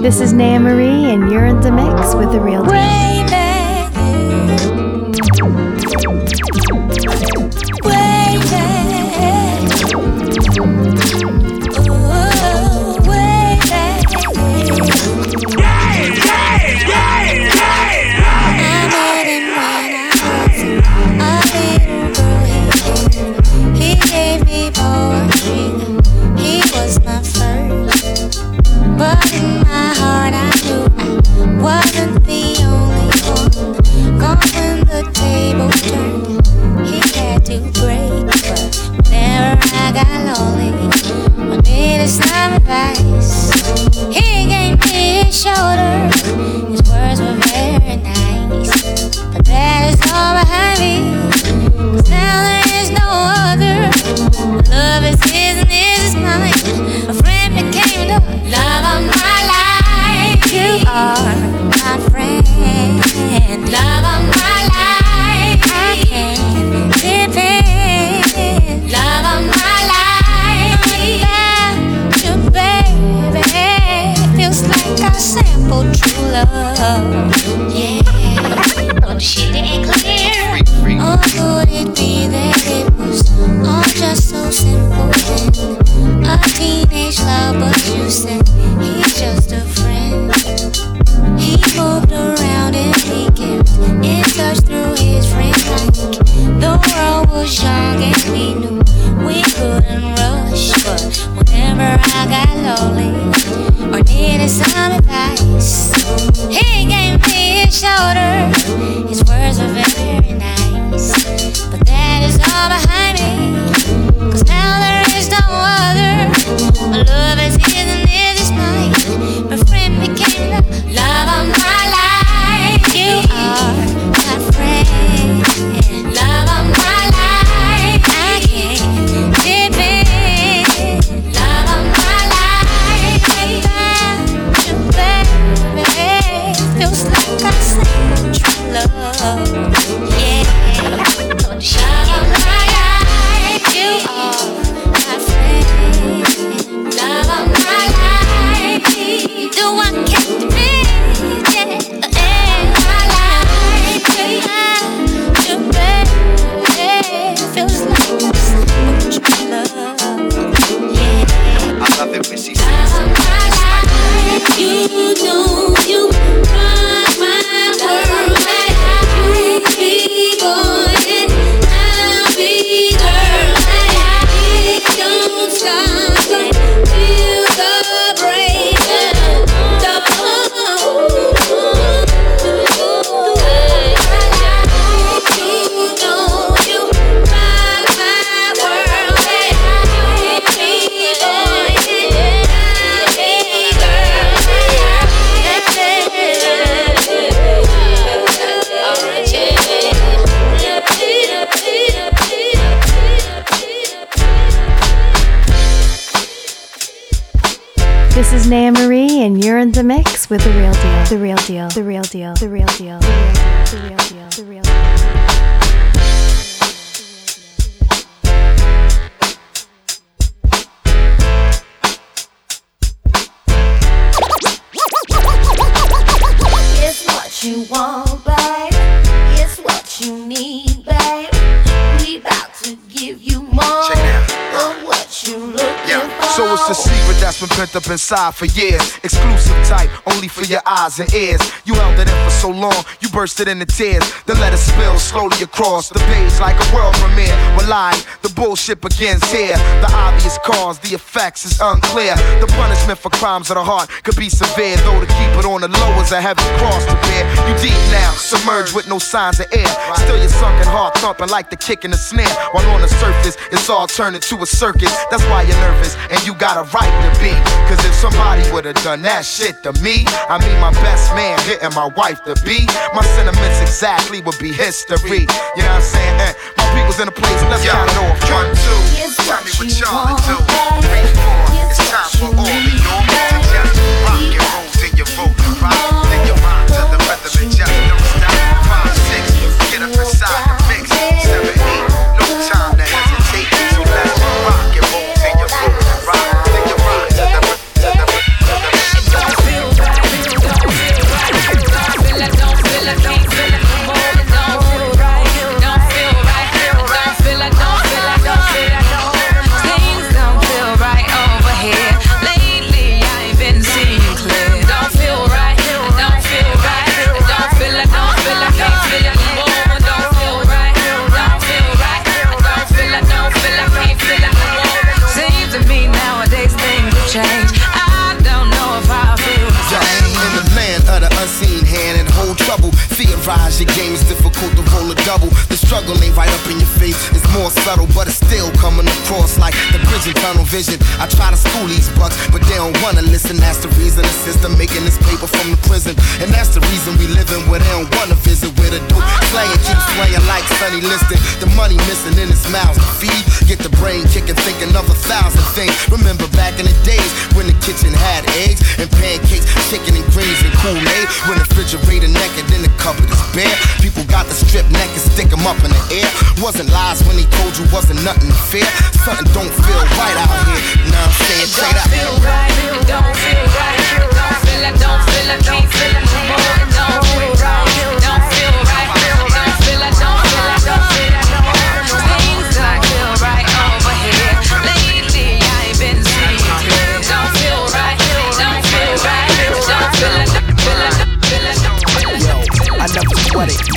This is Naya Marie, and you're in the mix with the real deal. advice. He gave me his shoulder. His words were very nice. But that is all behind me. Cause now there is no other. Love is his and his is mine. A friend became the love of my life. You are my friend. Love of my with secret that's been pent up inside for years. Exclusive type, only for your eyes and ears. You held it in for so long, you bursted into tears. Then let it spill slowly across the page like a world premiere. We're the bullshit begins here. The obvious cause, the effects is unclear. The punishment for crimes of the heart could be severe, though to keep it on the low is a heavy cross to bear. You deep now, submerged with no signs of air. Still your sunken heart thumping like the kick in the snare. While on the surface, it's all turning to a circus. That's why you're nervous and you got a right to be. Cause if somebody would've done that shit to me, I mean my best man getting my wife to be, my sentiments exactly would be history. You know what I'm saying? Eh, my people's in a place, let's Yo, count it off. One, two, tell me what y'all do. Three, four, it's time for all the normal to just rock and roll till you vote double. The struggle ain't right up in your face. It's more subtle, but it's still coming across like the prison tunnel vision. I try to school these bucks, but they don't wanna listen. That's the reason the system making this paper from the prison. And that's the reason we living where they don't wanna visit with a dope slaying keeps swaying like Sonny Liston. The money missing in his mouth feed. Get the brain kicking, thinking of a thousand things. Remember back in the days when the kitchen had eggs and pancakes, chicken and greens and Kool-Aid. When the Wasn't lies when he told you wasn't nothing fair. Something don't feel right out here. Now I'm saying straight up. Don't feel right. It don't feel right. Don't feel it. Don't feel it. Can't feel it no more.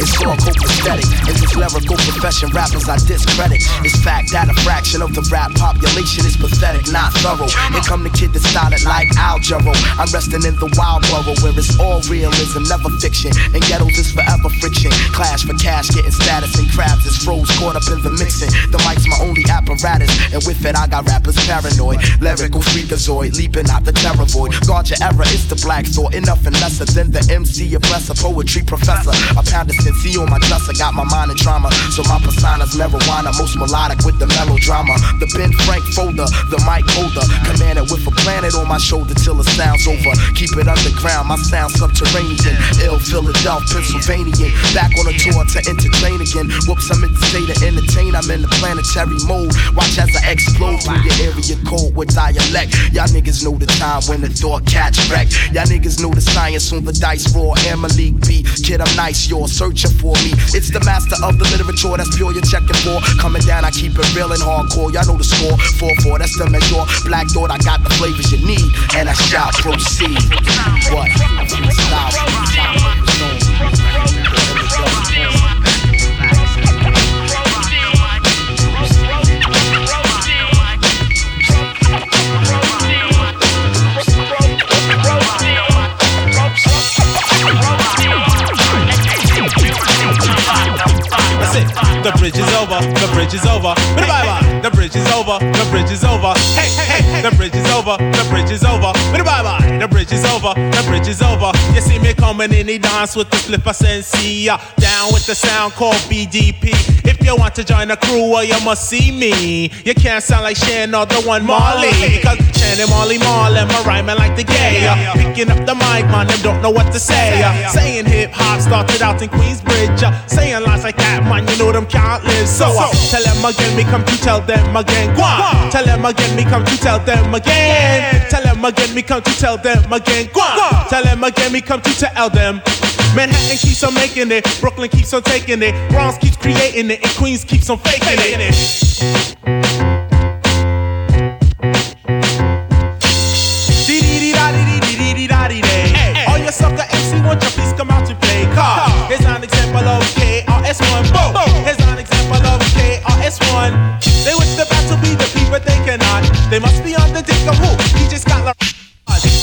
It's all copacetic. In this lyrical profession, rappers I discredit. It's fact that a fraction of the rap population is pathetic, not thorough. Here come the kid that started like Al Jarreau. I'm resting in the wild borough where it's all realism, never fiction. And ghettos is forever friction. Clash for cash, getting status and crabs is froze, caught up in the mixing. The mic's my only apparatus, and with it I got rappers paranoid. Lyrical freakazoid, leaping out the terror void. Guard your error, it's the black thought, enough and lesser than the MC oppressor, poetry professor professor. A pound of sensi on my dresser, got my mind in trauma. So my persona's marijuana, most melodic with the melodrama. The Ben Frank folder, the mic holder. Commanded with a planet on my shoulder till the sound's over. Keep it underground, my sound subterranean. Ill Philadelphia, Pennsylvania. Back on a tour to entertain again. Whoops, I'm in the state of entertain. I'm in the planetary mode. Watch as I explode through your area code with dialect. Y'all niggas know the time when the thought catch wreck. Y'all niggas know the science on the dice roll. Amelie B. Kid, I'm nice, you're searching for me. It's the master of the literature, that's pure you're checking for. Coming down, I keep it real and hardcore. Y'all know the score. 4-4, that's the measure. Black Thought, I got the flavors you need, and I shall proceed. What? Bridge is over. The bridge is over, the bridge is over. Hey, hey, hey. The bridge is over, the bridge is over. The bridge is over, the bridge is over. You see me coming in the dance with the flipper sensei. Down with the sound called BDP. If you want to join the crew, well, you must see me. You can't sound like Shan or the one Marley. Cause Shan and Marley Marley, my rhyming like the gay. Picking up the mic, man, and don't know what to say. Saying hip hop started out in Queensbridge. Saying lines like that, man, you know them can't live. So, uh, tell them again, me come to tell them again. Tell them again, me come to tell them again. Tell them again, me come to tell them again. Go on. Tell them again, me come to tell them. Manhattan keeps on making it, Brooklyn keeps on taking it, Bronx keeps creating it, and Queens keeps on faking it. All your sucker MC want your please come out to play car. Here's an example of KRS-One. Here's an example of KRS-One. They wish the battle be the but they cannot. They must be on the dick of who? He just got like.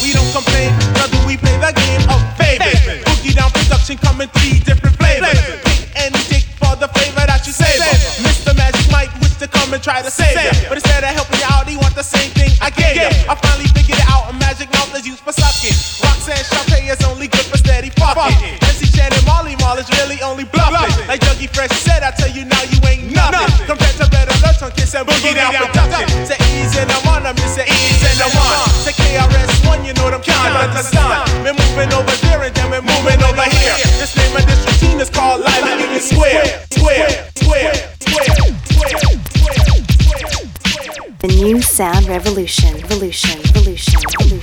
We don't complain, do we play the game of favorites. Boogie down production coming three different flavors. Pick any dick for the flavor that you savor. Mr. Magic might wish to come and try to save you, but instead of helping you out, he want the same thing I gave you. I finally figured it out. A magic mouth is used for sucking. Roxanne Shante is only good for steady fucking. MC Shan and Marley Marl is really only bluffing. Like Dougie Fresh said, I tell you now you ain't nothing. Compared to Better Lunch on Kiss and Boogie Down Production. We're moving over there and then we're moving over here. This name of this routine is called Union Square. Square, square, square, square. The new sound revolution, revolution, revolution, revolution.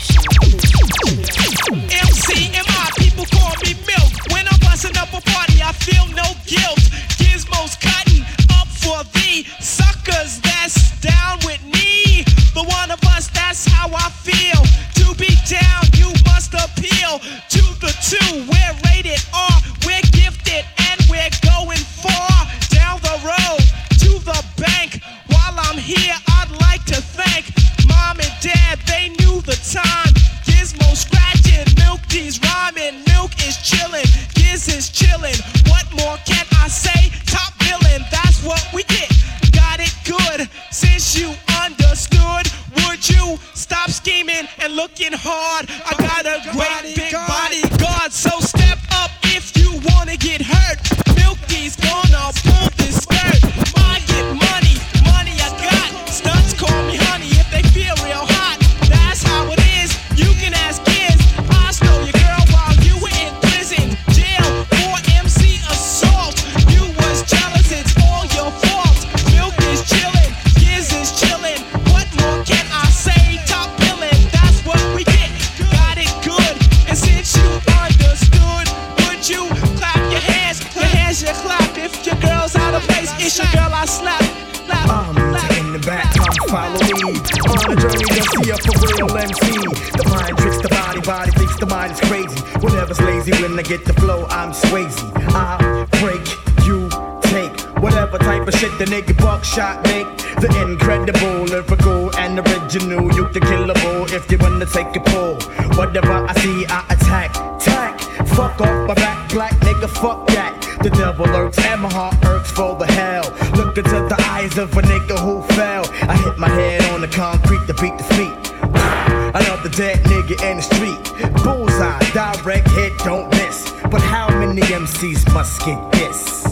MCs must get this.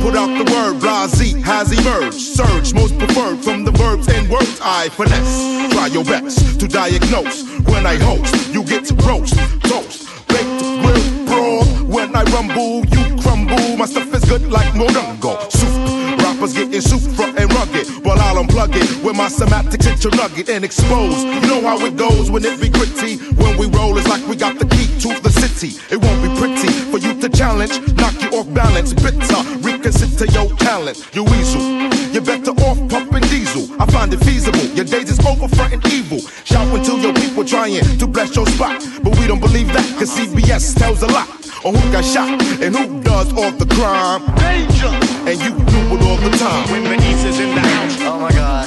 Put out the word, Blase has emerged. Surge, most preferred from the verbs and words I finesse. Try your best to diagnose. When I host, you get to roast, toast. I rumble, you crumble. My stuff is good like Morongo. Soup. Rappers getting super and rugged while I'll unplug it with my semantics hit nugget and expose. You know how it goes when it be gritty. When we roll, it's like we got the key to the city. It won't be pretty for you to challenge, knock you off balance, bitter opposite your talent, you weasel. You better off pumping diesel. I find it feasible. Your days is over fronting evil. Shout until your people trying to bless your spot. But we don't believe that, cause CBS tells a lot on who got shot and who does all the crime. Danger! And you do it all the time. When Benice is in the house. Oh my god.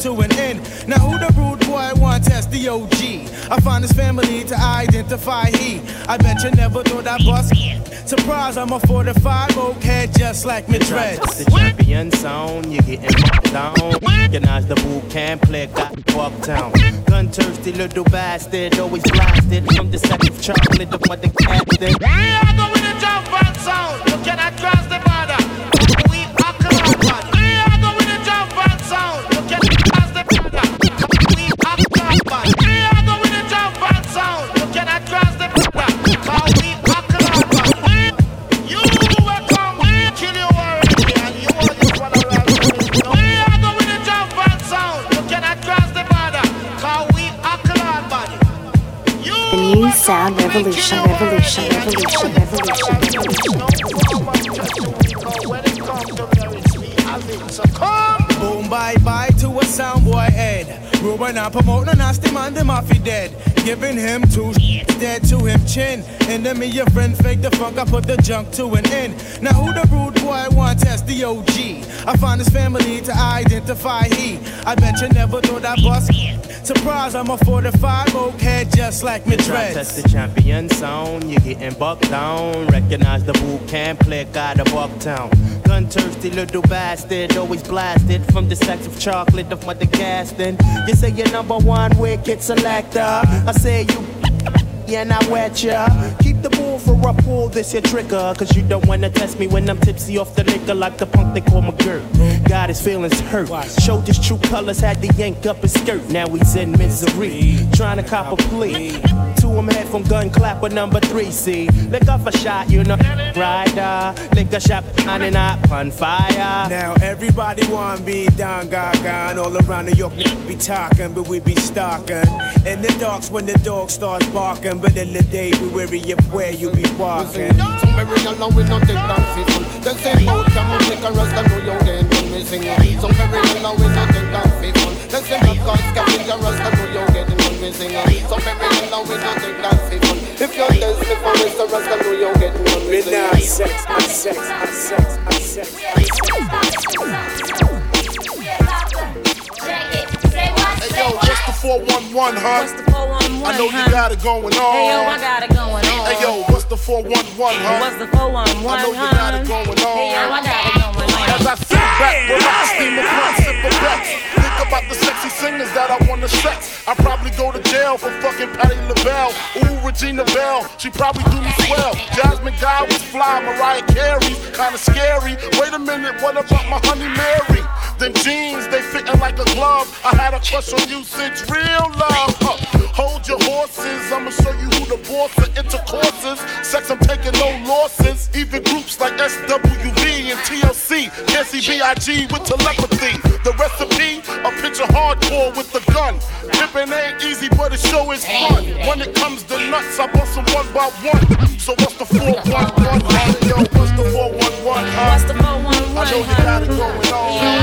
to an end. Now who the rude boy wants Test the OG? I find his family to identify he. I bet you never thought I bust. Surprise, I'm a 45 oak head just like me dreads. The champion sound, you getting fucked down. Organize the boot camp, play got fucked down. Gun thirsty little bastard, always blasted. from the the of chocolate, the mother captain. Revolution, revolution, revolution, revolution, Boom, bye bye to a soundboy head. Ruben, I promote a nasty man, them off he dead. Giving him two dead to him chin. And me, your friend, fake the funk, I put the junk to an end. Now who the rude boy want test the OG? I find his family to identify he. I bet you never thought I bust. Surprise, I'm a 45 oak head just like me to test the champion sound, you're getting bucked down. Recognize the boot camp click out of Bucktown. Gun thirsty little bastard, always blasted from the sacks of chocolate of mother casting. You say you're number one wicked selector. I say you and I wet ya. Keep the bull for a pull, this your trigger. Cause you don't wanna test me when I'm tipsy off the liquor like the punk they call McGirt. Got his feelings hurt. Showed his true colors, had to yank up his skirt. Now he's in misery. Trying to cop a plea. To him head from gun clapper number three. See, lick off a shot, you know. Rider, lick a shot, and up on fire. Now everybody want be down gaga all around New York niggas be talking, but we be stalking. In the darks when the dog starts barking, but in the day we weary of where you be walking. Some very along with no take down season. The same oh, old can make a rust and know you then when we sing. Along with no take down season. The same old cause can make a rust and know you getting when we sing. Some very along with no take down season. If you're thirsty for Mr. Rust, I know you're getting when we sing. Midnight sex, I sex, I sex, I sex. Hey yo, what's the 411, huh? What's the 411? I know you got it going on. Hey yo, I got it going on. Hey yo, what's the 411, huh? What's the 411? I know you got it going on. Hey yo, I got it going on. As I sit back, relax, steam a blunt, sip a bet. Think about the sexy singers that I wanna sex. I probably go to jail for fucking Patti LaBelle. Ooh, Regina Belle, she probably do me swell. Jasmine Guy was fly, Mariah Carey's kinda scary. Wait a minute, what about my honey Mary? Them jeans, they fitting like a glove. I had a crush on you since real love. Uh, hold your horses, I'ma show you who the boss of intercourses. Sex, I'm taking no losses. Even groups like SWV and TLC can't B.I.G. with telepathy. The recipe, a pinch of picture hardcore with the gun. Pippin' ain't easy, but it show is fun. When it comes to nuts, I bust them one by one. So what's the 411? huh? Yo, what's the 411? huh? What's the 411? I know you got it going on.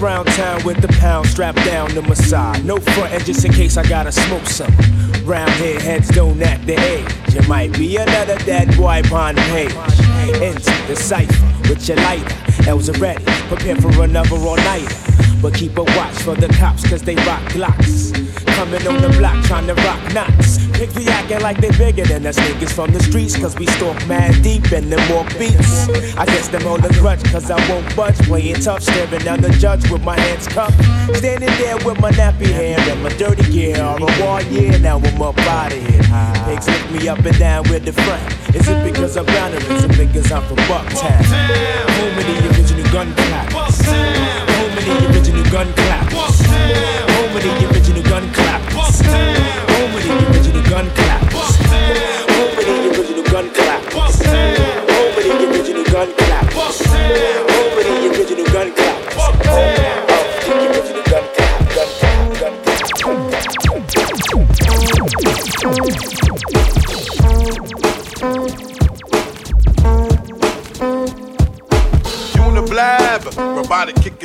Around town with the pound strapped down to my side. No frontin' just in case I gotta smoke some. Round here, heads don't act the age. You might be another dead boy upon the page. Into the cipher with your lighter. L's are ready, prepare for another all nighter. But keep a watch for the cops, cause they rock glocks. Coming on the block trying to rock knots. Pigs be acting like they bigger than us niggas from the streets, cause we stalk mad deep and them walk beats. I guess them hold a grudge, cause I won't budge. Playing tough, staring down the judge with my hands cupped. Standing there with my nappy hair and my dirty gear. All the war, yeah, now I'm up out of here. Pigs lift me up and down with the front. Is it because I'm is it because I'm from Bucktown? Home of the original gun clappers. Home of the original gun clappers. Of the original gun clappers. Home of the original gun clappers. Home of the original gun clappers. Home of the original gun clappers. Home of the original gun clappers. Home of the original gun clap, gun clap,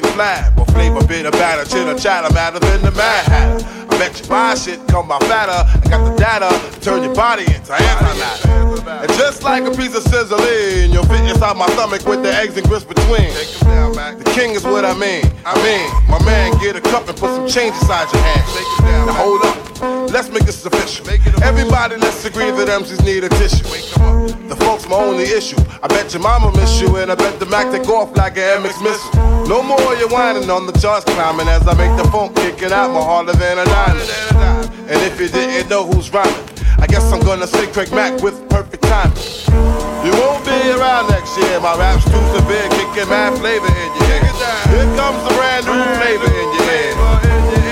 flab, or flavor bit of batter, chitter chatter, matter than the mad hatter. I bet you buy shit, come by fatter. I got the data, turn your body into antimatter. And just like a piece of sizzling, you'll fit inside my stomach with the eggs and grits between. The king is what I mean. I mean, my man, get a cup and put some change inside your hand. Now hold up, let's make this official. Everybody, let's agree that MCs need a tissue. The folks my only issue. I bet your mama miss you, and I bet the Mac take off like an MX missile. No more you whining on the charts climbing as I make the funk kicking out more harder than a diamond. And if you didn't know who's rhyming, guess I'm gonna say Craig Mack with perfect timing. You won't be around next year. My rap's too severe, kicking mad flavor in your head. Here comes the brand new flavor in your head.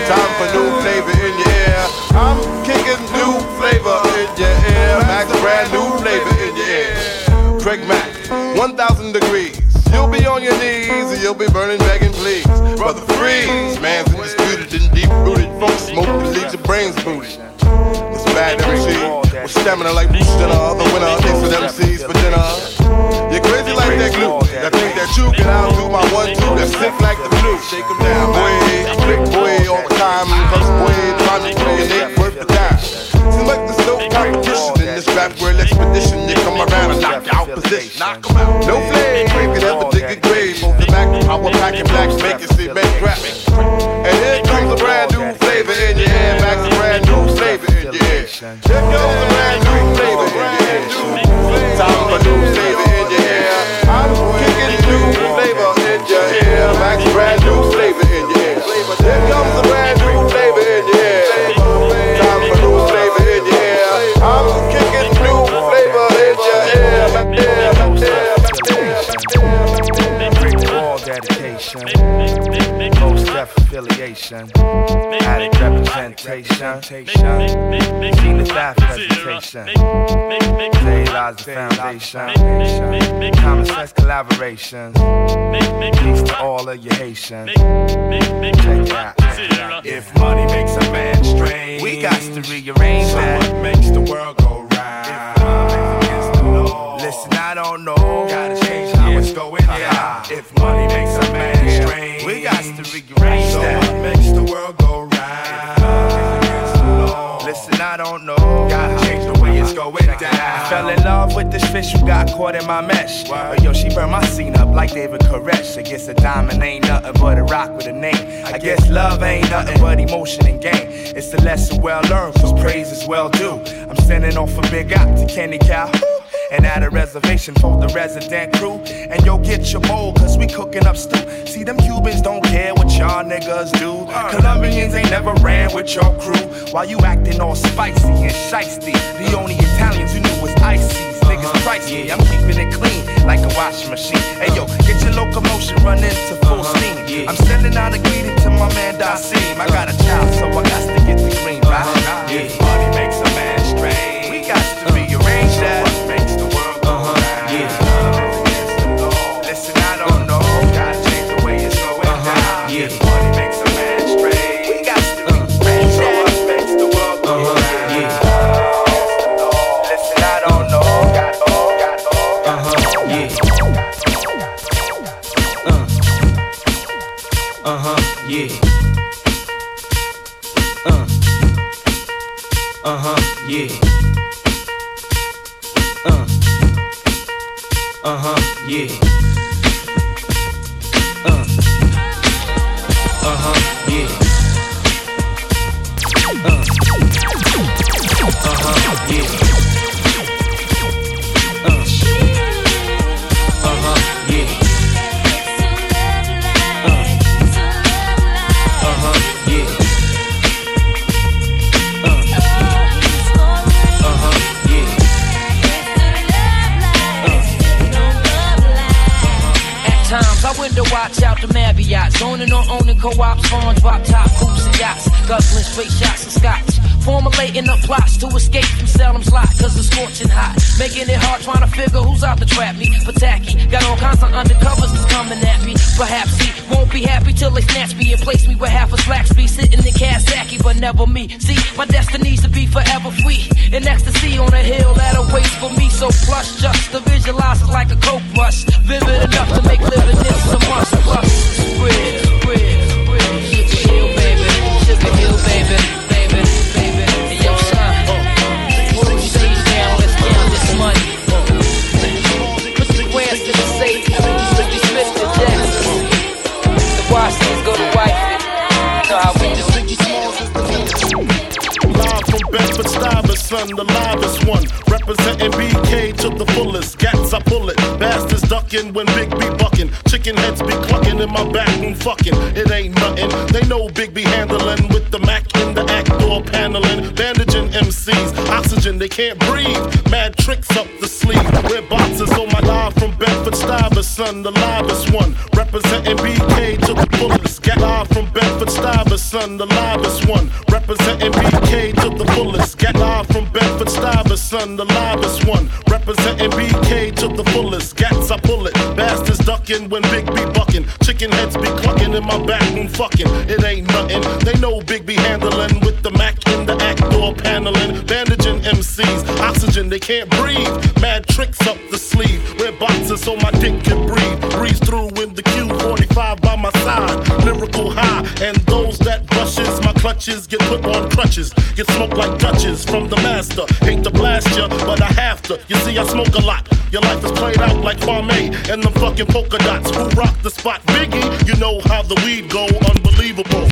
Time for new flavor in your ear. I'm kicking new flavor in your ear. Max, brand new flavor in your ear. Craig Mack, 1,000 degrees. You'll be on your knees and you'll be burning, begging, please. Brother Freeze, man's undisputed and deep rooted funk smoke leaves your brains booted. It's bad MC with stamina like Bruce Jenner, the winner. For them MCs for dinner. You're crazy like that glue. I think that you can outdo my one two that's sick like the flu. Shake 'em down, boy. Big boy all the time. First boy, time to play and ain't worth the dime. Seems like there's competition in this rap world expedition. You come around and knock out position. Knock 'em out. No flame, grave could ever dig a grave. Both the back, power pack and it see, make rap. And here comes a brand new flavor in your ear. Max, a brand new flavor in your ear. Here goes a brand new flavor in your ear. Time for new flavor in your ear. I'm kicking new flavor in your ear. Max, brand new flavor in your ear. Here comes a brand dedication, most def affiliation, added representation, seen the staff presentation, today lies the foundation, common sense collaboration, peace to all of your Haitians. Check out. If money makes a man strange, we got to rearrange so that. what makes the world go round? Listen, I don't know. Gotta change going down. If money makes a man strange, we got to rearrange so that. what makes the world go round? Listen, I don't know. Gotta change the way it's going down. I fell in love with this fish who got caught in my mesh. But yo, she burned my scene up like David Koresh. I guess a diamond ain't nothing but a rock with a name. I guess love ain't nothing but emotion and game. It's a lesson well learned, cause praise is well due. I'm sending off a big out to Kenny Cow. And at a reservation for the resident crew. And yo, get your bowl, cause we cooking up stew. See, them Cubans don't care what y'all niggas do. Colombians ain't never ran with your crew. While you acting all spicy and shisty. The only Italians you knew was icy. Niggas uh-huh. pricey. I'm keeping it clean like a washing machine. Hey yo, uh-huh. get your locomotion running to full uh-huh. steam. I'm sending out a greeting to my man Dasim. I got a child, so I got to get the green, right? Yeah, co-ops, farms, drop top coops and yachts, guzzling straight shots of scotch. Formulating up plots to escape from Salem's lot, cause it's scorching hot. Making it hard trying to figure who's out to trap me. Tacky, got all kinds of undercovers that's coming at me. Perhaps he won't be happy till they snatch me and place me where half a slacks be sitting in Kazaki, but never me. See, my destiny's to be forever free. In ecstasy on a hill that awaits for me. So plush, just to visualize it like a coke rush. Vivid enough to make living this a must. Plus, the livest one. Representing BK to the fullest. Gats, I pull it. Bastards ducking when Big B bucking. Chicken heads be clucking in my back room fucking. It ain't nothing. They know Big B handling with the MCs. Oxygen, they can't breathe. Mad tricks up the sleeve. Red boxes on my live from Bedford Stuyvesant, the livest one. Representing BK to the fullest. Get live from Bedford Stuyvesant, the livest one. Representing BK to the fullest. Get live from Bedford Stuyvesant, the livest one. Representing BK to the fullest. Gats I pull it. Bastards ducking when Big B bucking. Chicken heads be clucking in my back room fucking. It ain't nothing. They know Big B handling with the Mac in the paneling. Bandaging MCs, oxygen, they can't breathe. Mad tricks up the sleeve. Wear boxes so my dick can breathe. Breeze through in the Q45 by my side. Lyrical high. And those that brushes my clutches get put on crutches. Get smoked like Dutches from the master. Hate to blast ya, but I have to. You see, I smoke a lot. Your life is played out like Kwame and the fucking polka dots. Who rock the spot? Biggie, you know how the weed go. Unbelievable.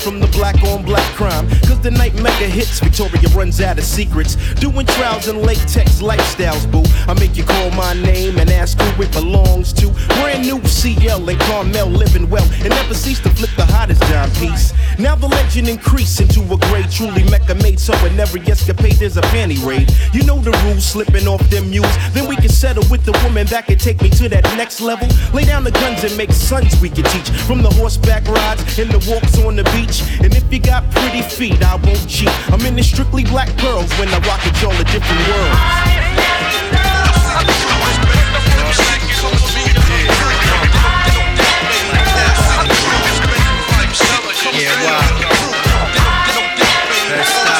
From the black on black crime. Cause the night mega hits. Victoria runs out of secrets. Doing trials and latex lifestyles, boo. I make you my name and ask who it belongs to. Brand new CL and Carmel living well. And never cease to flip the hottest dime piece. Now the legend increase into a great, truly mecca made. So in every escapade, there's a panty raid. You know the rules, slipping off them mules. Then we can settle with the woman that can take me to that next level. Lay down the guns and make sons we can teach. From the horseback rides and the walks on the beach. And if you got pretty feet, I won't cheat. I'm in the strictly black pearls when I rock it, y'all a different world. Yeah, wow. For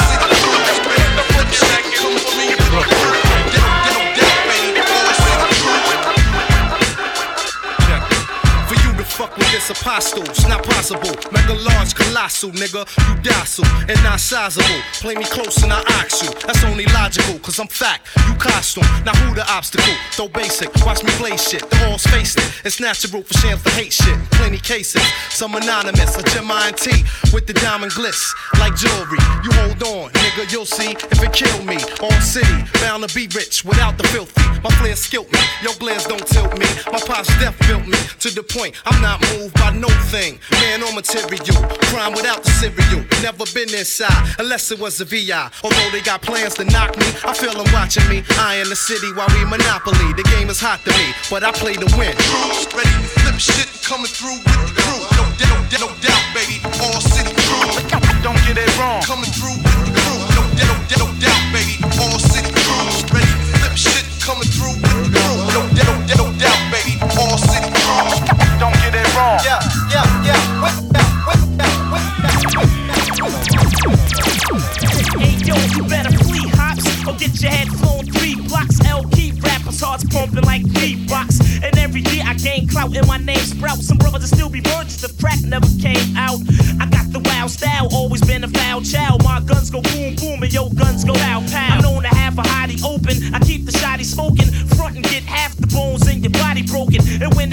this apostle, it's not possible. Mega large, colossal, nigga. You docile and not sizable. Play me close and I ox you. That's only logical, cause I'm fact. You costume. Now who the obstacle? Though basic, watch me play shit. The all's face it. It's natural for shams to hate shit. Plenty cases. Some anonymous, a and T with the diamond glitz. Like jewelry. You hold on, nigga, you'll see if it kill me. All city, bound to be rich without the filthy. My flair skilled me. Your glares don't tilt me. My pops death built me to the point I'm not moved by no thing. Man or material. Crime without the cereal. Never been inside unless it was a VI. Although they got plans to knock me, I feel them watching me. I in the city while we monopoly. The game is hot to me, but I play to win. Crews ready to flip shit coming through with the crew. No, doubt, no, no doubt, baby. All city crew. Don't get it wrong. Coming through with the crew. No, no, no doubt, baby. All city crews ready to flip shit coming through with the crew. No, no, no doubt, baby. All city wrong. Yeah, yeah, yeah. With that, with that, with that. Hey yo, you better flee hops or get your head flown three blocks. L key rappers hearts pumping like beatbox. And every year I gain clout and my name sprout. Some brothers will still be virgins if crack never came out. I got the wild style, always been a foul child. My guns go boom boom and yo guns go pow pow. I'm known to have a hottie open. I keep the shotty smoking. Front and get half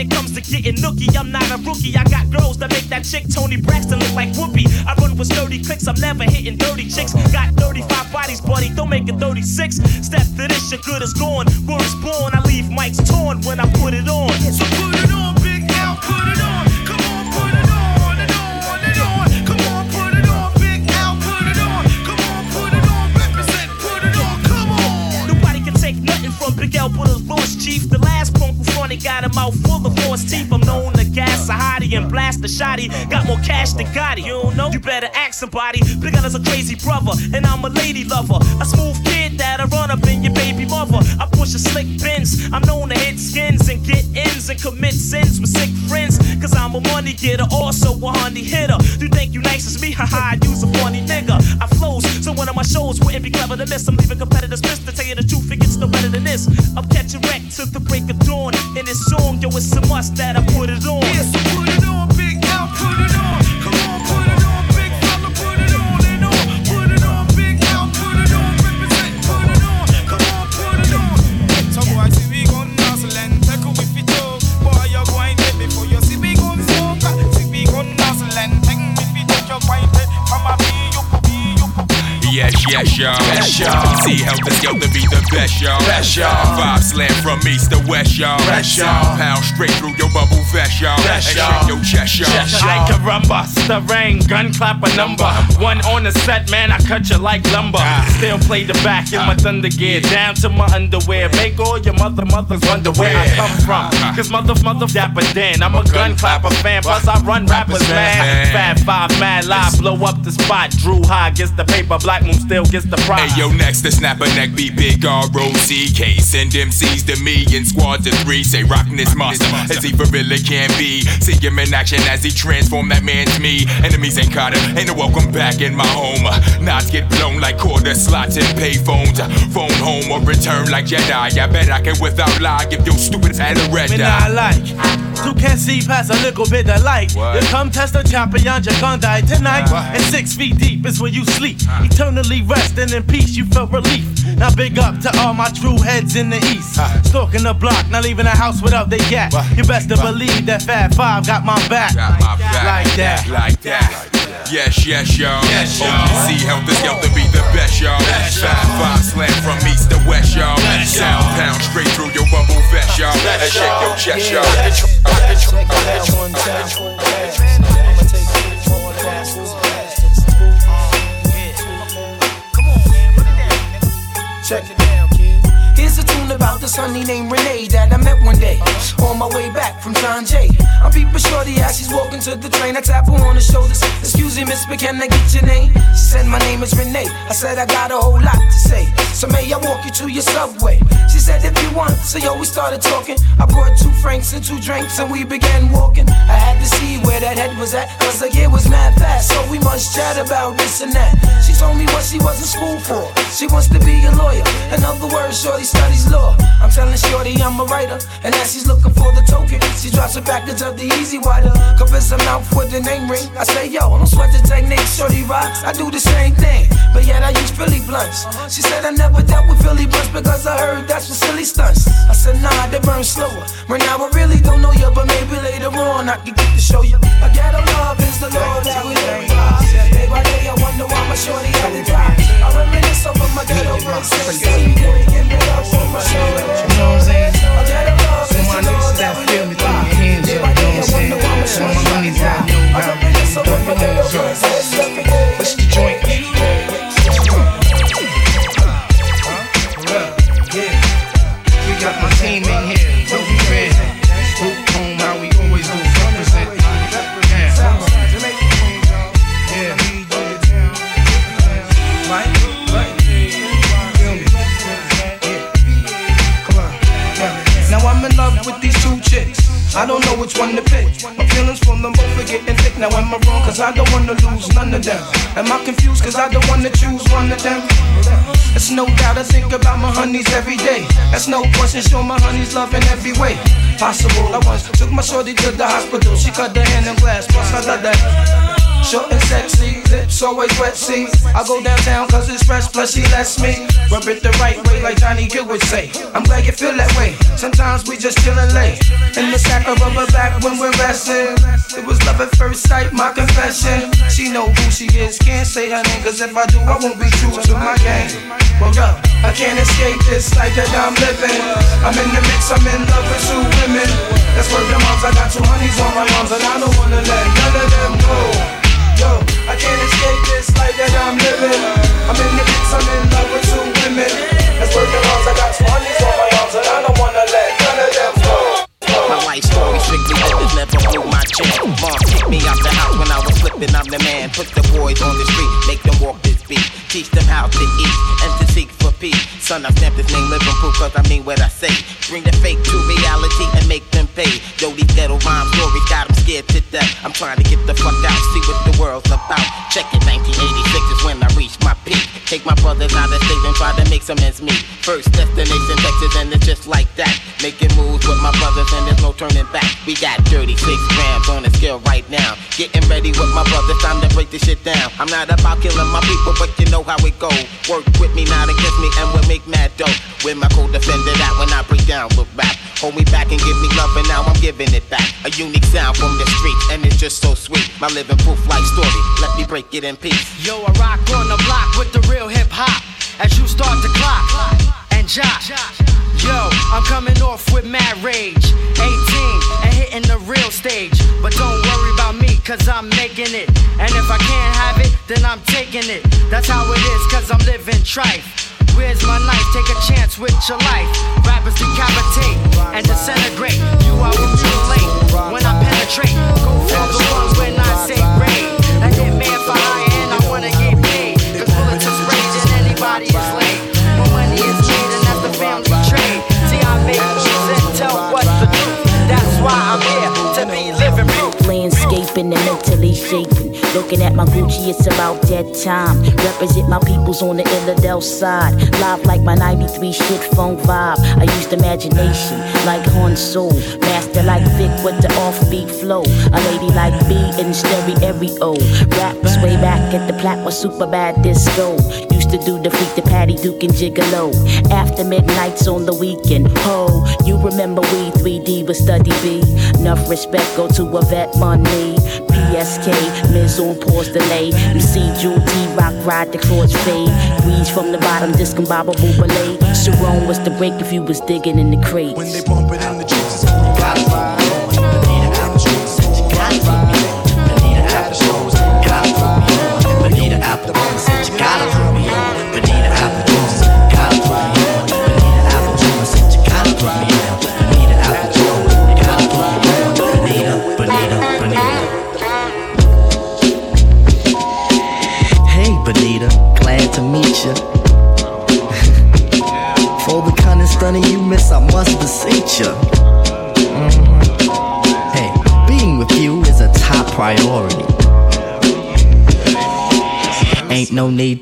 it comes to getting nookie, I'm not a rookie. I got girls that make that chick Toni Braxton look like Whoopi. I run with sturdy clicks, I'm never hitting dirty chicks. Got 35 bodies, buddy, don't make it 36. Step to this, your good is gone. Words born, I leave mics torn when I put it on. So put got a mouth full of false teeth. I'm known to gas a hottie and blast a shotty. Got more cash than Gotti. You don't know? You better ask somebody. Big as a crazy brother, and I'm a lady lover. A smooth kid that'll run up in your baby mother. I push a slick Benz. I'm known to hit skins and get ins and commit sins with sick friends. Cause I'm a money getter, also a honey hitter. You think you nice as me? Haha, use a funny nigga. I flows, so one of my shows wouldn't be clever to miss. I'm leaving competitors pissed to tell you the truth, it gets no better than this. I'm catching wreck to the break of dawn. In this song, yo, it's a must that I put it on. Yeah, so put it on, Yes, yes, y'all. Yes, y'all. See help us to be the best, y'all. Best, y'all. Five slam from east to west, y'all. Best, y'all. Pounds straight through your bubble vest, y'all. Best, y'all. shake your chest, y'all. Like a rumba, stirring, gun clap a number. One on the set, man, I cut you like lumber. Ah. Still play the back in my thunder gear, down to my underwear. Make all your mother mothers wonder where I come from. Ah. Cause mother, mother, dapper Dan. I'm a gun clapper fan, plus I run rappers, man. Fat five, mad live, blow up the spot. Dru Ha gets the paper, Black Moon still gets the prize. Hey yo, next to snap a neck, be big R-O-C-K. Send MCs to me in squads of three. Say rockin' this monster as he for really can be. See him in action as he transform that man to me. Enemies ain't caught him, ain't no welcome back in my home. Knots get blown like quarter slots and pay phones. Phone home or return like Jedi. I bet I can without lie give your stupid ass a red eye. not like. You can't see past a little bit of light. What? You come test the champion, you're gonna die tonight. What? And six feet deep is where you sleep. Eternally resting in peace, you felt relief. Now big up to all my true heads in the east. Stalking the block, not leaving the house without they gat. You best to believe that Fat Five got my back. My back, Like that. Like that. Yes, yes, y'all. Yes, oh, y'all. OPC help us help to be the best, y'all. Five, five slam from east to west, y'all. Sound pound straight through your bubble vest, y'all. And shake your chest, y'all. Check it about this honey named Renee that I met one day on my way back from John Jay. I'm peeping shorty as she's walking to the train. I tap her on the shoulders. Excuse me, miss, but can I get your name? She said, My name is Renee. I said, I got a whole lot to say. So may I walk you to your subway? She said, If you want. So yo, we started talking. I brought two franks and two drinks and we began walking. I had to see where that head was at. Cause the year was mad fast. So we must chat about this and that. She told me what she was in school for. She wants to be a lawyer. In other words, Shorty studies law. I'm telling Shorty I'm a writer. And as she's looking for the token, she drops a package of the E-Z Wider. Covers her mouth with the name ring. I say, yo, I don't sweat the technique, Shorty rocks. I do the same thing, but yet I use Philly blunts. She said I never dealt with Philly blunts because I heard that's for silly stunts. I said, nah, they burn slower. Right now I really don't know you, but maybe later on I can get to show you. I got a love is the law that we live by. Day by day I wonder why my shorty had to die. I reminisce over my ghetto verses. Give me love for my shorty. You know what I'm saying? So my niggas that feel me, throw your hands up, you know what I'm saying? So my honeys out here, throw your hands up. I? Don't wanna lose none of them. Am I confused? Cause I don't wanna choose one of them. It's no doubt I think about my honeys every day. That's no question, show my honeys love in every way. Possible. I once took my shorty to the hospital. She cut her hand in glass, plus I love that. Short and sexy, lips always wet, see. I go downtown cause it's fresh, plus she lets me rub it the right way, like Johnny Gill would say. I'm glad you feel that way. Sometimes we just chillin' late. In the sack of rubber back when we're resting. It was love at first sight, my confession. She know who she is, can't say her name, cause if I do, I won't be true to my game. Well, yo, I can't escape this life that I'm living. I'm in the mix, I'm in love with two women. That's where the moms, I got two honeys on my arms, and I don't wanna let none of them go. Can't escape this life that I'm living. I'm in the mix, I'm in love with two women. That's the moms, I got honeys on my arms, and I don't wanna let none of them go. My Heavy hitters never blew my chance. Mom kicked me out the house when I was slipping. I'm the man. Put the boys on the street, make them walk this beat. Teach them how to eat and to seek for peace. Son, I stamped this name Liverpool cause I mean what I say. Bring the fake to reality and make them pay. Yo, these ghetto rhyme stories got them scared to death. I'm trying to get the fuck out, world's about. Check it, 1986 is when Take my brothers out of state and try to make some ends meet. First destination Texas and it's just like that. Making moves with my brothers and there's no turning back. We got 36 grams on the scale right now. Getting ready with my brothers, time to break this shit down. I'm not about killing my people, but you know how it go. Work with me, not against me, and we'll make mad dough. With my co-defender that when I break down with rap. Hold me back and give me love, and now I'm giving it back. A unique sound from the streets, and it's just so sweet. My living proof like story. Let me break it in peace. Yo, I rock on the block with the real hip hop. As you start to clock and jock. Yo, I'm coming off with mad rage. 18 and hitting the real stage. But don't worry about me, cause I'm making it. And if I can't have it, then I'm taking it. That's how it is, cause I'm living trife. Where's my knife? Take a chance with your life. Rappers decapitate and disintegrate. You are too late when I penetrate. Go for the ones when I say raid. I get man for Landscaping and mentally shaping. Looking at my Gucci, it's about that time. Represent my peoples on the Illidale side. Live like my 93 shit phone vibe. I used imagination like Han Soul. Master like Vic with the offbeat flow. A lady like B in stereo. Raps way back at the plat was super bad disco. Used to do the freak the Patty Duke and Gigolo. After midnights on the weekend. Ho, you remember we 3D with Steady B. Enough respect go to a vet money. PSK, Miz on pause delay. See Jewel T Rock ride the chords fade. Breeze from the bottom, discombobable belay. Sharon was the break if you was digging in the crates. When they bump it in the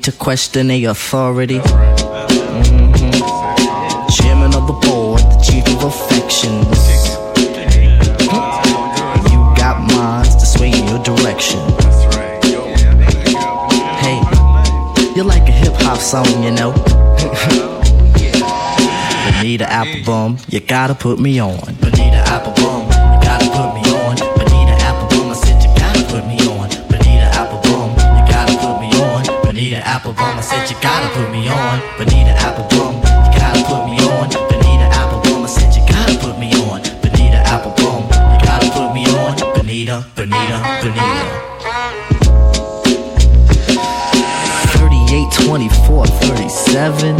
need to question the authority. Mhm. Chairman of the board, the chief of affections. You got minds to sway in your direction. Hey, you're like a hip hop song, you know. Bonita Applebum, you gotta put me on. Bonita Applebum, said you gotta put me on. Bonita Applebum, you gotta put me on. Bonita Applebum, I said you gotta put me on. Bonita Applebum, you gotta put me on. Bonita, Bonita, Bonita. 38, 24, 37.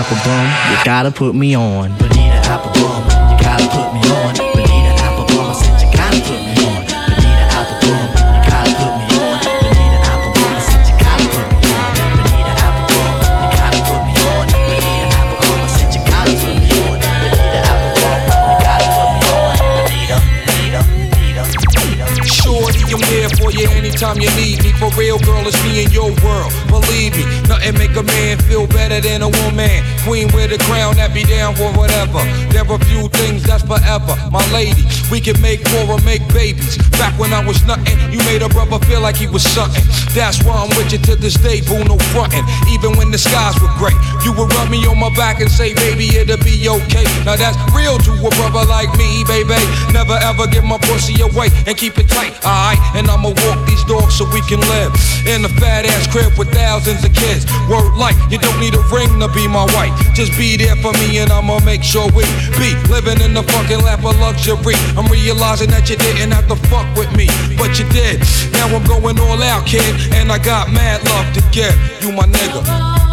Bonita Applebum, you gotta put me on. Bonita Applebum, you gotta put me on. Bonita Applebum, I said you gotta put me on. Bonita Applebum, you gotta put me on. Bonita Applebum, I said you gotta put me on. Bonita Applebum, you gotta put me on. Bonita Applebum, I said you gotta put me on. Bonita Applebum, you gotta put me on. Bonita, Bonita, Bonita, Bonita. Shorty, I'm there for you anytime you need me. For real, girl, it's me in your world. Believe me, nothing make a man feel better than a woman. Queen with a crown that be down for whatever. There are few things that's forever. My lady, we can make more or make babies. Back when I was nothing, you made a brother feel like he was something. That's why I'm with you to this day, boo, no frontin'. Even when the skies were gray, you would rub me on my back and say, baby, it'll be okay. Now that's real to a brother like me, baby. Never ever give my pussy away and keep it tight, alright? And I'ma walk these dogs so we can live in a fat ass crib with thousands of kids. Word like, you don't need a ring to be my wife. Just be there for me and I'ma make sure we be living in the fucking lap of luxury. I'm realizing that you didn't have to fuck with me, but you did. Now I'm going all out, kid, and I got mad love to give. You my nigga.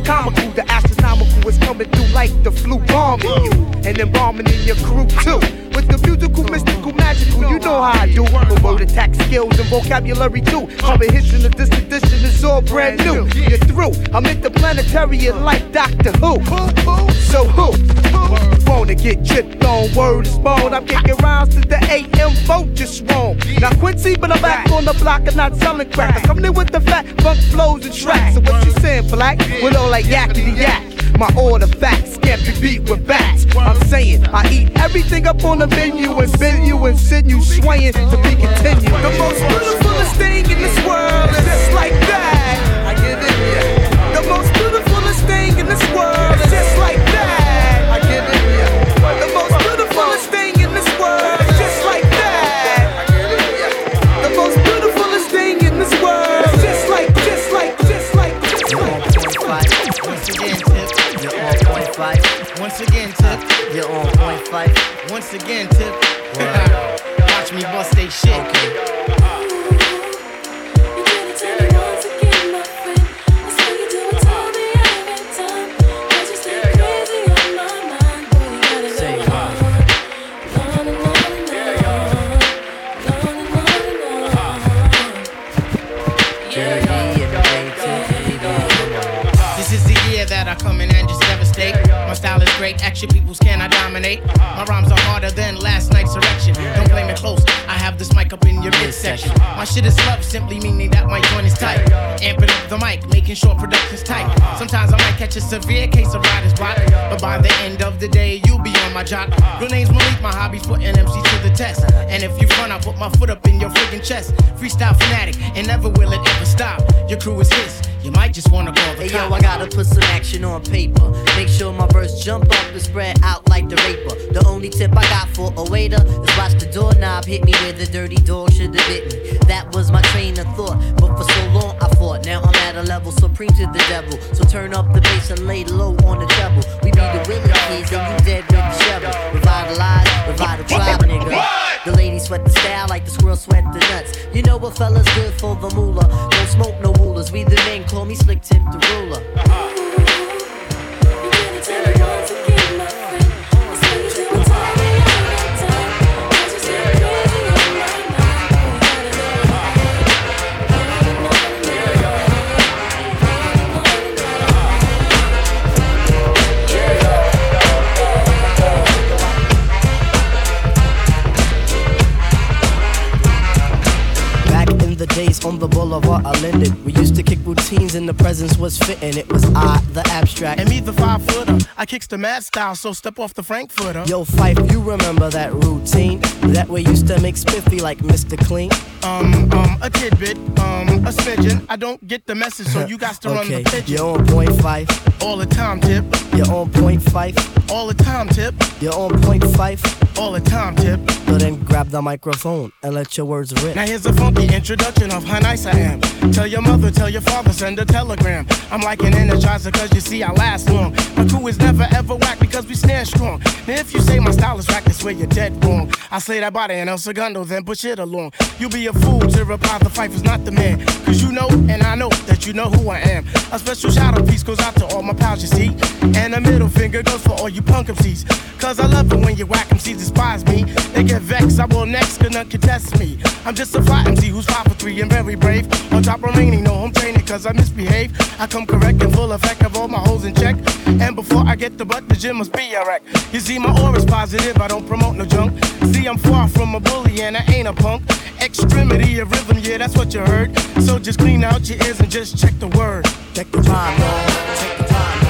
Comical. The astronomical is coming through like the flu bombing you. And embalming in your crew too. With the musical, mystical, magical, you know how I do. But word attack skills and vocabulary too. Comprehension of this edition is all brand new. You're through. I'm interplanetarian like Doctor Who. So who? Wanna get chipped on word is bone. I'm kicking rounds to the AM vote just wrong. Now Quincy, but I'm back on the block and not selling crack. I'm coming in with the fat funk flows and tracks. So what you saying, black? With all like yakety yak. My order facts can't be beat with bats. I'm saying I eat everything up on the menu and bend you and send you swaying to be continued. The most beautifulest thing in this world is just like that. I get it, yeah. The most beautifulest thing in this world is just like Once again, Tip, watch me bust they shit. This is the year that I come in and just devastate. My style is great, action peoples can I dominate. My rhymes are harder than last night's erection. Don't blame it close, I have this mic up in your midsection. My shit is love, simply meaning that my joint is tight. Amping up the mic, making sure production's tight. Sometimes I might catch a severe case of writer's block, but by the end of the day, you'll be on my jock. Your name's Malik, my hobby's putting MC to the test. And if you front, I'll put my foot up in your friggin' chest. Freestyle fanatic, and never will it ever stop. Your crew is his, you might just wanna call the Hey yo. I gotta put some action on paper. Make sure my verse jump up and spread out like the raper. The only tip I got for a waiter is watch the doorknob hit me where the dirty dog should have bit me. That was my train of thought, but for so long I fought. Now I'm at a level supreme to the devil. So turn up the bass and lay low on the treble. We be the willing kids and you dead with the shovel. Revitalize, revive the tribe, nigga. The ladies sweat the style like the squirrel sweat the nuts. You know what fella's good for the moolah. Don't smoke no rulers. We the men call me slick tip the ruler. Uh-huh. The boulevard, I. We used to kick routines and the presence was fitting. It was I, the abstract. And me, the five footer. I kicks the mad style, so step off the Frankfurter. Yo, Fife, you remember that routine? That way used to make spiffy like Mr. Clean. Um, um, a tidbit, um, a smidgen. I don't get the message, so you got to run the pigeon. you're on point five. All the time, tip. You're on point five. All the time, tip. You're on point five. All the time, tip. So then grab the microphone and let your words rip. Now here's a funky introduction of how nice I am. Tell your mother, tell your father, send a telegram. I'm like an energizer, cause you see I last long. My crew is never ever whack because we stand strong. Now if you say my style is whack, that's where you're dead wrong. I slay that body in El Segundo, then push it along. You'll be a fool to reply the fight is not the man. Cause you know, and I know that you know who I am. A special shout out piece goes out to all my pals, you see. And a middle finger goes for all you punk MCs. Cause I love it when you whack MCs, despise me. They get vexed, I will next, can none contest me. I'm just a fly MC who's five for three and very brave. On top remaining, no home training, cause I misbehave. I come correct and full effect of all my holes in check. And before I get the butt, the gym must be a wreck. You see, my aura's positive, I don't promote no junk. See, I'm far from a bully and I ain't a punk. Extremity of rhythm, yeah, that's what you heard. So just clean out your ears and just check the word. Check the time. Check the time.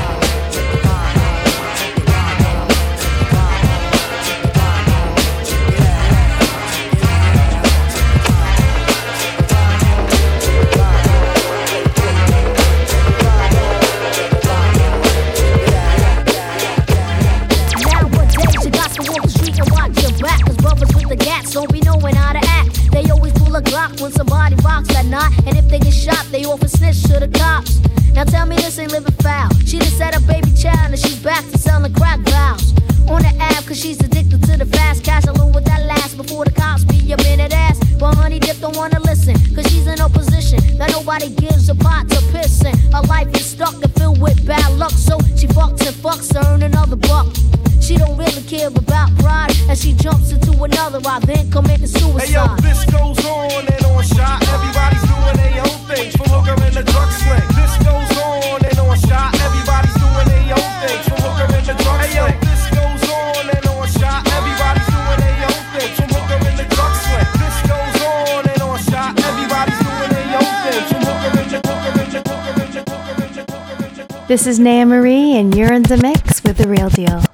This is Naya Marie, and you're in the mix with the real deal.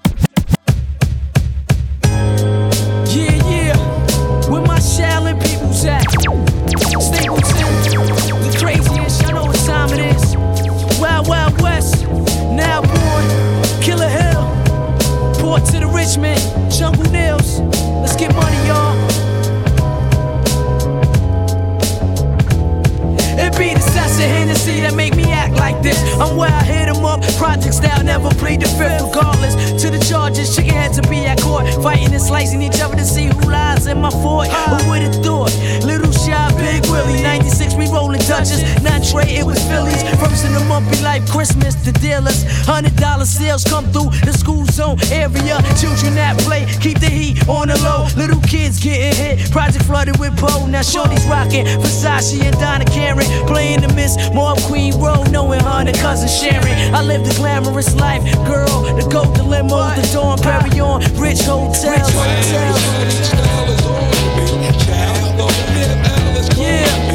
Versace and Donna Karan. Playing the Miss Mob Queen Road, knowing her and cousin Sharon. I live the glamorous life, girl. The gold, the limo, the Dom Perignon, rich hotels. Yeah.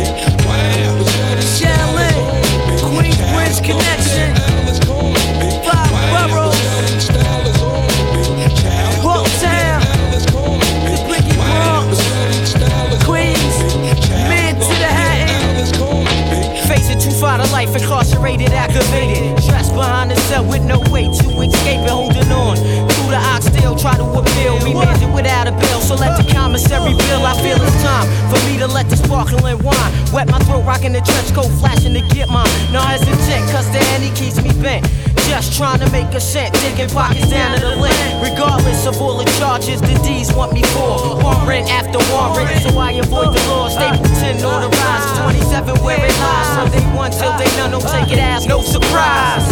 Incarcerated. Stressed behind the cell with no way to escape and holding on. Through the oxtail, try to appeal. Remanded without a bill, so let the commissary bill. I feel it's time for me to let the sparkling wine wet my throat, rocking the trench coat, flashing to get mine. No hesitant, cause the henny keeps me bent. Just trying to make a cent, digging pockets down to the lint. Regardless of all the charges, the D's want me for. Warrant after warrant, so I avoid the law. Stapleton on the rise, 27 where it lies. So they one till they none, don't take it as no surprise.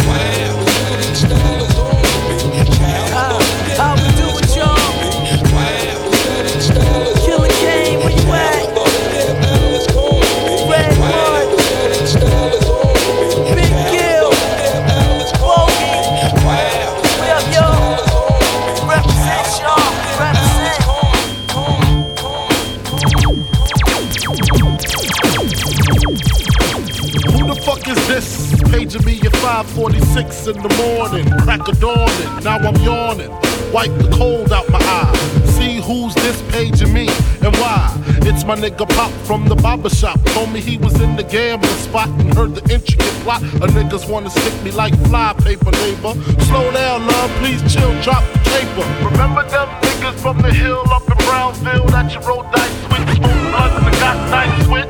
546 in the morning. Crack of dawning, now I'm yawning. Wipe the cold out my eye. See who's this paging me and why. It's my nigga Pop from the barber shop. Told me he was in the gambling spot and heard the intricate plot. A niggas wanna stick me like fly paper, neighbor. Slow down, love, please chill, drop the paper. Remember them niggas from the hill up in Brownsville that you rolled dice with? Smoke blunts and got nice with?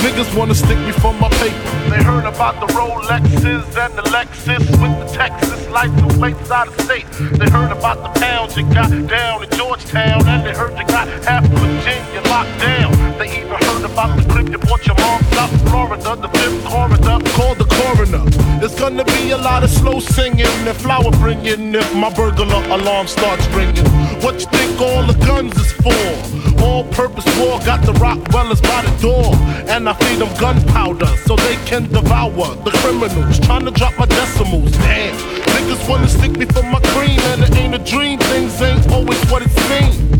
Niggas wanna stick me for my paper. They heard about the Rolexes and the Lexus with the Texas license plates out of state. They heard about the pounds you got down in Georgetown, and they heard you got half Virginia locked down. They even heard about the clip you bought your mom South Florida, the fifth corridor. Call the coroner. It's gonna be a lot of slow singing and flower bringing if my burglar alarm starts ringing. What you think all the guns is for? All purpose war got the Rottweilers by the door. And I feed them gunpowder so they can devour the criminals. Trying to drop my decimals, damn. Niggas wanna stick me for my cream, and it ain't a dream. Things ain't always what it seems.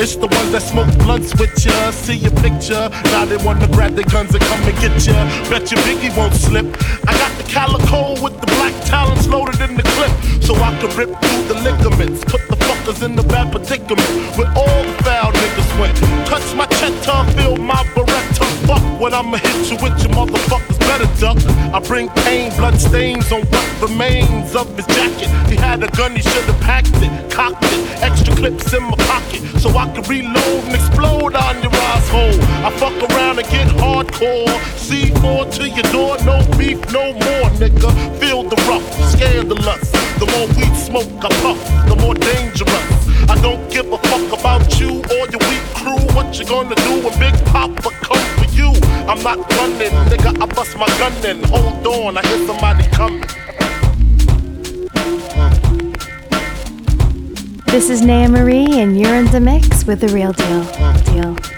It's the ones that smoke blunts with ya, see your picture. Now they wanna grab their guns and come and get ya. Bet your Biggie won't slip. I got the calico with the black talons loaded in the clip, so I can rip through the ligaments. Put the fuckers in the bad predicament where all the foul niggas went. Touch my cheddar, feel my beretta. Fuck what I'ma hit you with, your motherfuckers better duck. I bring pain, blood stains on what remains of his jacket. He had a gun, he should've packed it, cocked it. Extra clips in my pocket, so I can reload and explode on your asshole. I fuck around and get hardcore. C4 to your door, no beef, no more, nigga. Feel the rough, scandalous. The more weed smoke I puff, the more dangerous. I don't give a fuck about you or your weak crew. What you gonna do when Big Papa come for you? I'm not running, nigga. I bust my gun in. Hold on, I hear somebody coming. This is Naya Marie, and you're in the mix with the real deal. Deal.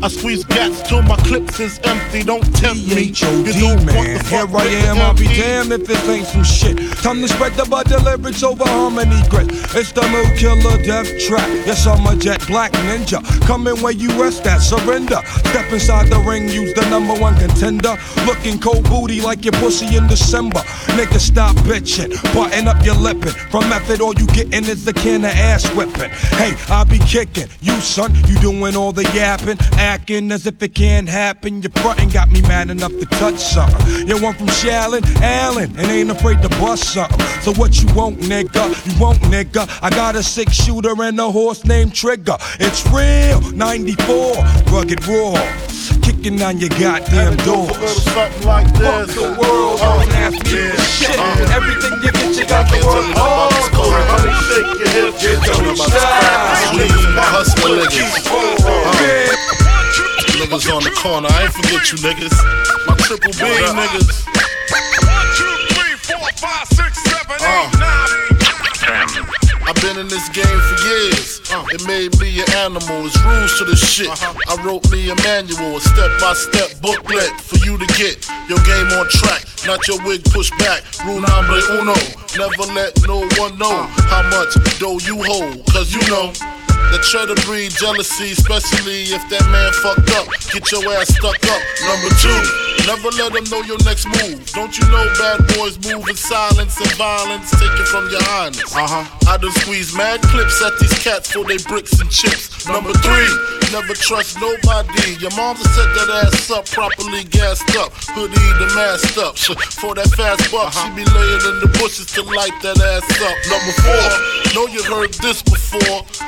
I squeeze gats till my clips is empty. Don't tempt me. You don't want the Here I am. I'll be damned if this ain't some shit. Time to spread the butter lyrics over harmony grit. It's the mood killer death trap. Yes, I'm a jet black ninja. Coming where you rest at, surrender. Step inside the ring, use the number one contender. Looking cold booty like your pussy in December. Nigga, stop bitching. Button up your lippin'. From method, all you gettin' is the can of ass whipping. Hey, I be kicking. You, son, you doing all the yapping. Acting as if it can't happen. Your frontin' got me mad enough to touch something. You want from Shaolin, Allen, and ain't afraid to bust something. So what you want, nigga? You want, nigga? I got a six shooter and a horse named Trigger. It's real, 94, rugged raw. Kicking on your goddamn doors. Something like this. Fuck the world, oh, don't ask me for shit. Oh. Everything you get, you got to work hard for. Shake your hips, Get your Hustler niggas. Corner. I ain't forget you niggas. My triple B niggas. Uh. I've been in this game for years. Uh. It made me an animal. There's rules to this shit. Uh-huh. I wrote me a manual, a step-by-step booklet for you to get your game on track. Not your wig pushed back. Rule number uno. Never let no one know uh. how much dough you hold. Cause you know. That try to breed jealousy, especially if that man fucked up. Get your ass stuck up. Number two, never let them know your next move. Don't you know bad boys move in silence and violence? Take it from your highness. Uh huh. I done squeeze mad clips at these cats for they bricks and chips. Number three, never trust nobody. Your mom just set that ass up, properly gassed up. Hoodie the masked up. For that fast buck, she be laying in the bushes to light that ass up. Number four, know you heard this before.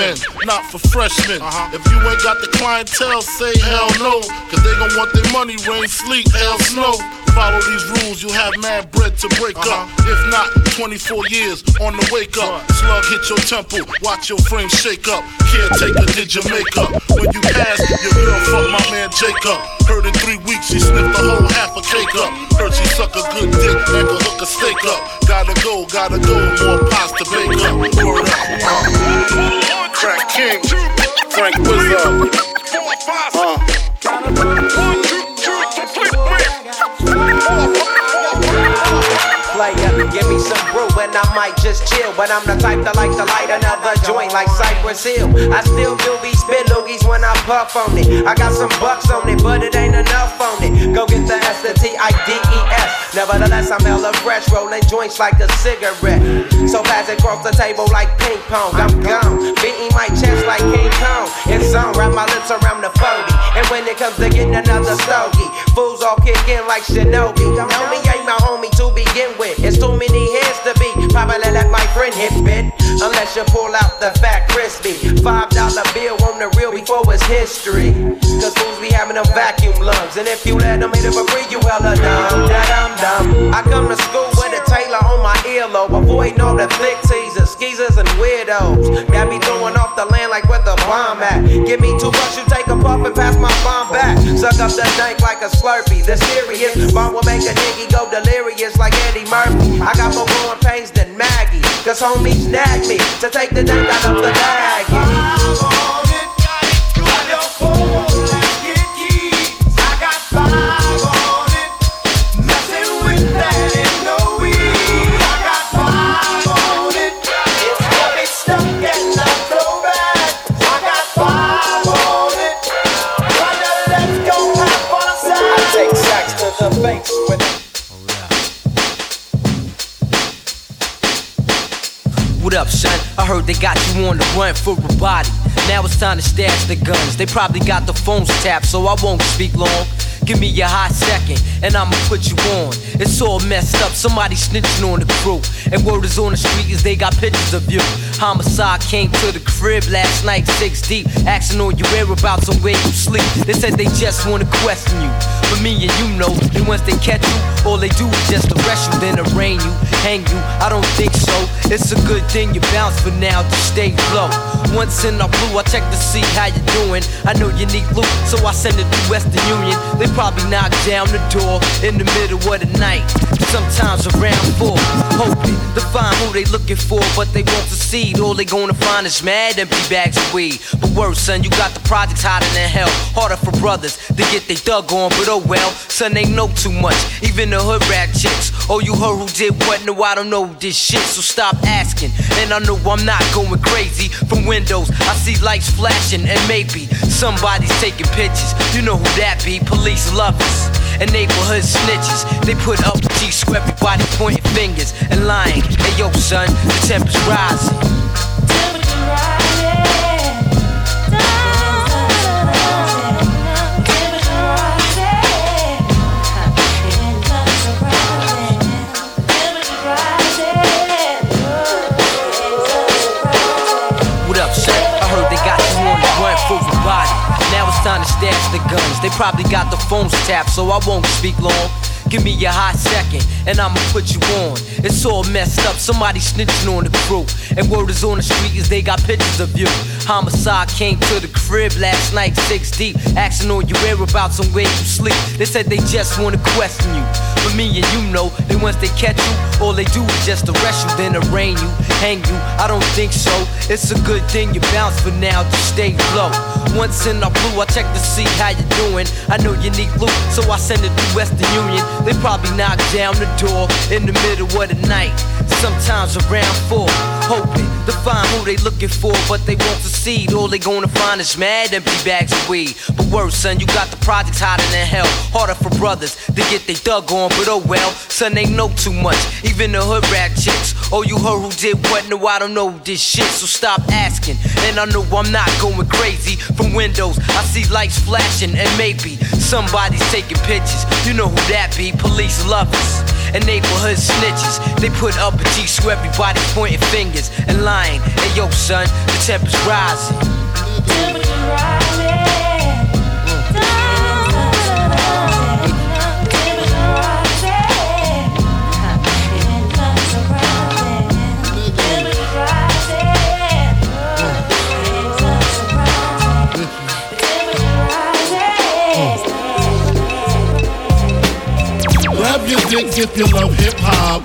not for freshmen. If you ain't got the clientele, say hell no, cause they gon' want their money, rain, sleet, hell, snow. Follow these rules, you'll have mad bread to break up. If not, 24 years on the wake up. Slug hit your temple, watch your frame shake up. Caretaker did your makeup. When you pass, your girl fuck my man Jacob. Heard in three weeks she sniffed the whole half a cake up. Heard she suck a good dick and a hook a steak up. Gotta go, gotta go, more pasta bake up. Word up. Uh, Crack King, Frank Wizard. Uh. Player, give me some brew and I might just chill. But I'm the type that like to light another joint like Cypress Hill. I still do be spit loogies when I puff on it. I got some bucks on it, but it ain't enough on it. Go get the S, the T, I, D, E, S. Nevertheless, I'm hella fresh, rolling joints like a cigarette. So fast across the table like ping pong. I'm gone, beating my chest like King Kong. It's on, wrap my lips around the 40. And when it comes to getting another stogie, fools all kick in like Shinobi. Homie ain't my homie begin with. It's too many heads to be. Probably let my friend hit bit. Unless you pull out the fat crispy. Five dollar bill on the real before it's history. Cause fools be having them vacuum lungs. And if you let them hit it for free, you hella dumb. Da dum dum. I come to school with a Taylor on my earlobe. Avoiding all the thick teasers, skeezers, and weirdos. Got me throwing off the land like where the bomb at. Give me two bucks, you take a puff and pass my bomb back. Suck up the dank like a slurpee. The serious bomb will make a nigga go delirious like Eddie Murphy. I got more growing pains than Maggie. Cause homies nag me to take the dank out of the bag. Up, son? I heard they got you on the run for a body. Now it's time to stash the guns. They probably got the phones tapped, so I won't speak long. Give me a hot second, and I'ma put you on. It's all messed up, somebody snitching on the crew. And word is on the street is they got pictures of you. Homicide came to the crib last night, six deep, asking all your whereabouts and where you sleep. They said they just wanna question you. But me and you know, and once they catch you, all they do is just arrest you, then arraign you, hang you. I don't think so. It's a good thing you bounce for now to stay low. Once in our blue, I check to see how you're doing. I know you need loot, so I send it to Western Union. They probably knock down the door in the middle of the night. Sometimes around four, hoping to find who they looking for, but they won't succeed. All they gonna find is mad empty bags of weed. But worse, son, you got the projects hotter than hell. Harder for brothers to get they dug on, but oh well, son, they know too much. Even the hood rat chicks. Oh, you heard who did what? No, I don't know this shit, so stop asking. And I know I'm not going crazy. From windows, I see lights flashing, and maybe somebody's taking pictures. You know who that be? Police lovers and neighborhood snitches. They put up the G so everybody pointing fingers and lying. Hey yo, son, the temperature's rising. Body. Now it's time to stash the guns. They probably got the phones tapped, so I won't speak long. Give me a hot second, and I'ma put you on. It's all messed up, somebody snitching on the crew. And word is on the street is they got pictures of you. Homicide came to the crib last night, six deep, asking on your whereabouts and where you sleep. They said they just wanna question you. But me and you know, that once they catch you, all they do is just arrest you, then arraign you, hang you. I don't think so. It's a good thing you bounce for now, just stay low. Once in our blue, I check to see how you doing. I know you need loot, so I send it through Western Union. They probably knock down the door in the middle of the night. Sometimes around four, hoping to find who they looking for, but they won't succeed. All they gonna find is mad empty bags of weed. But worse, son, you got the projects hotter than hell. Harder for brothers to get they thug on, but oh well, son, they know too much. Even the hood rat chicks. Oh, you heard who did what? No, I don't know this shit, so stop asking. And I know I'm not going crazy. From windows, I see lights flashing, and maybe somebody's taking pictures. You know who that be? Police lovers and neighborhood snitches. They put up a G so everybody's pointing fingers and lying. Hey yo, son, the temperature's rising. Dicks if you love hip hop.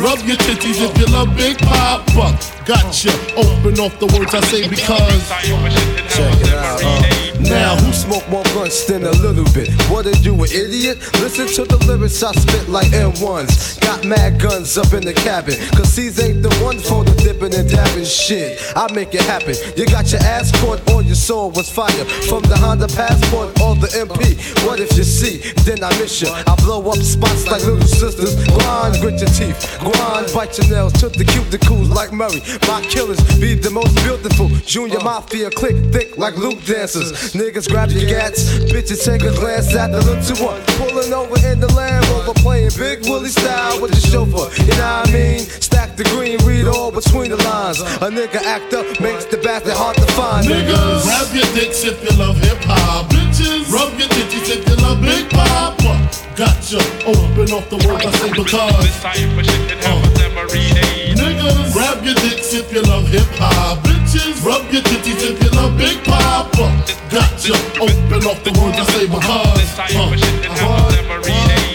Rub your titties if you love Big Poppa. Gotcha. Open off the words I say because. Check it out. Uh, now, who smoke more blunts than a little bit? What are you, an idiot? Listen to the lyrics I spit like M1s. Got mad guns up in the cabin. Cause these ain't the ones for the dipping and dabbing shit. I make it happen. You got your ass caught or your soul was fire. From the Honda Passport or the MP. What if you see? Then I miss you. I blow up spots like little sisters. Grind, grit your teeth. Grind, bite your nails. Took the cuticles like Murray. My killers be the most beautiful. Junior Mafia click thick like Luke dancers. Niggas grab your gats. Bitches take a glance at the little two one. Pulling over in the Land Rover. Playing Big Willie style with the chauffeur. You know what I mean? Stack the green, read all between the lines. A nigga act up makes the bastard hard to find. Niggas, grab your dicks if you love hip hop. Bitches, rub your titties if you love Big Poppa. Gotcha. Open off the words I say because. Uh, niggas, grab your dicks if you love hip hop. Bitches, rub your titties if you love Big Poppa. Gotcha. Open off the words I say because.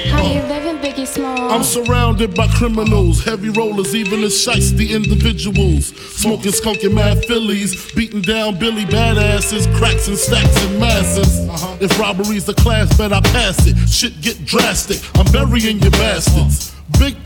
How you living, Biggie Small? I'm surrounded by criminals, heavy rollers, even the shiesty individuals. Smoking skunky mad fillies, beating down Billy badasses, cracks and stacks and masses. If robbery's the class, bet I pass it. Shit get drastic, I'm burying your bastards. Big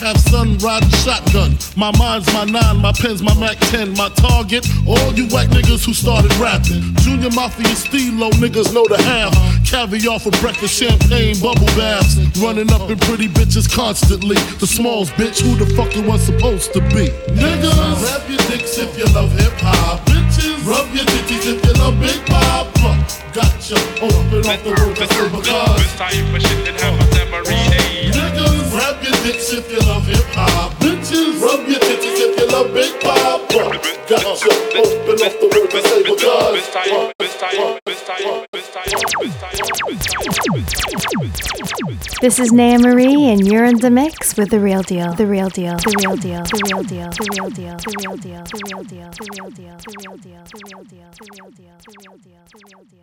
have son riding shotgun. My mind's my nine, my pen's my Mac 10. My target, all you white niggas who started rapping. Junior Mafia Steelo niggas know the half. Caviar for breakfast, champagne, bubble baths. Running up in pretty bitches constantly. The smalls, bitch, who the fuck it was supposed to be? Niggas, grab your dicks if you love hip hop. Bitches, rub your titties if you love Big Poppa. Gotcha, open up the I say because. Niggas, grab your dicks if you love hip hop. Bitches, rub your titties if you love Big Poppa. Gotcha, open up the world, I say because. This is Naya Marie, and you're in the mix with the real deal. The real deal. The real deal. The real deal. The real deal. The real deal. The real deal. The real deal. The real deal. The real deal. The real deal. The real deal. The real deal. The real deal. The real deal.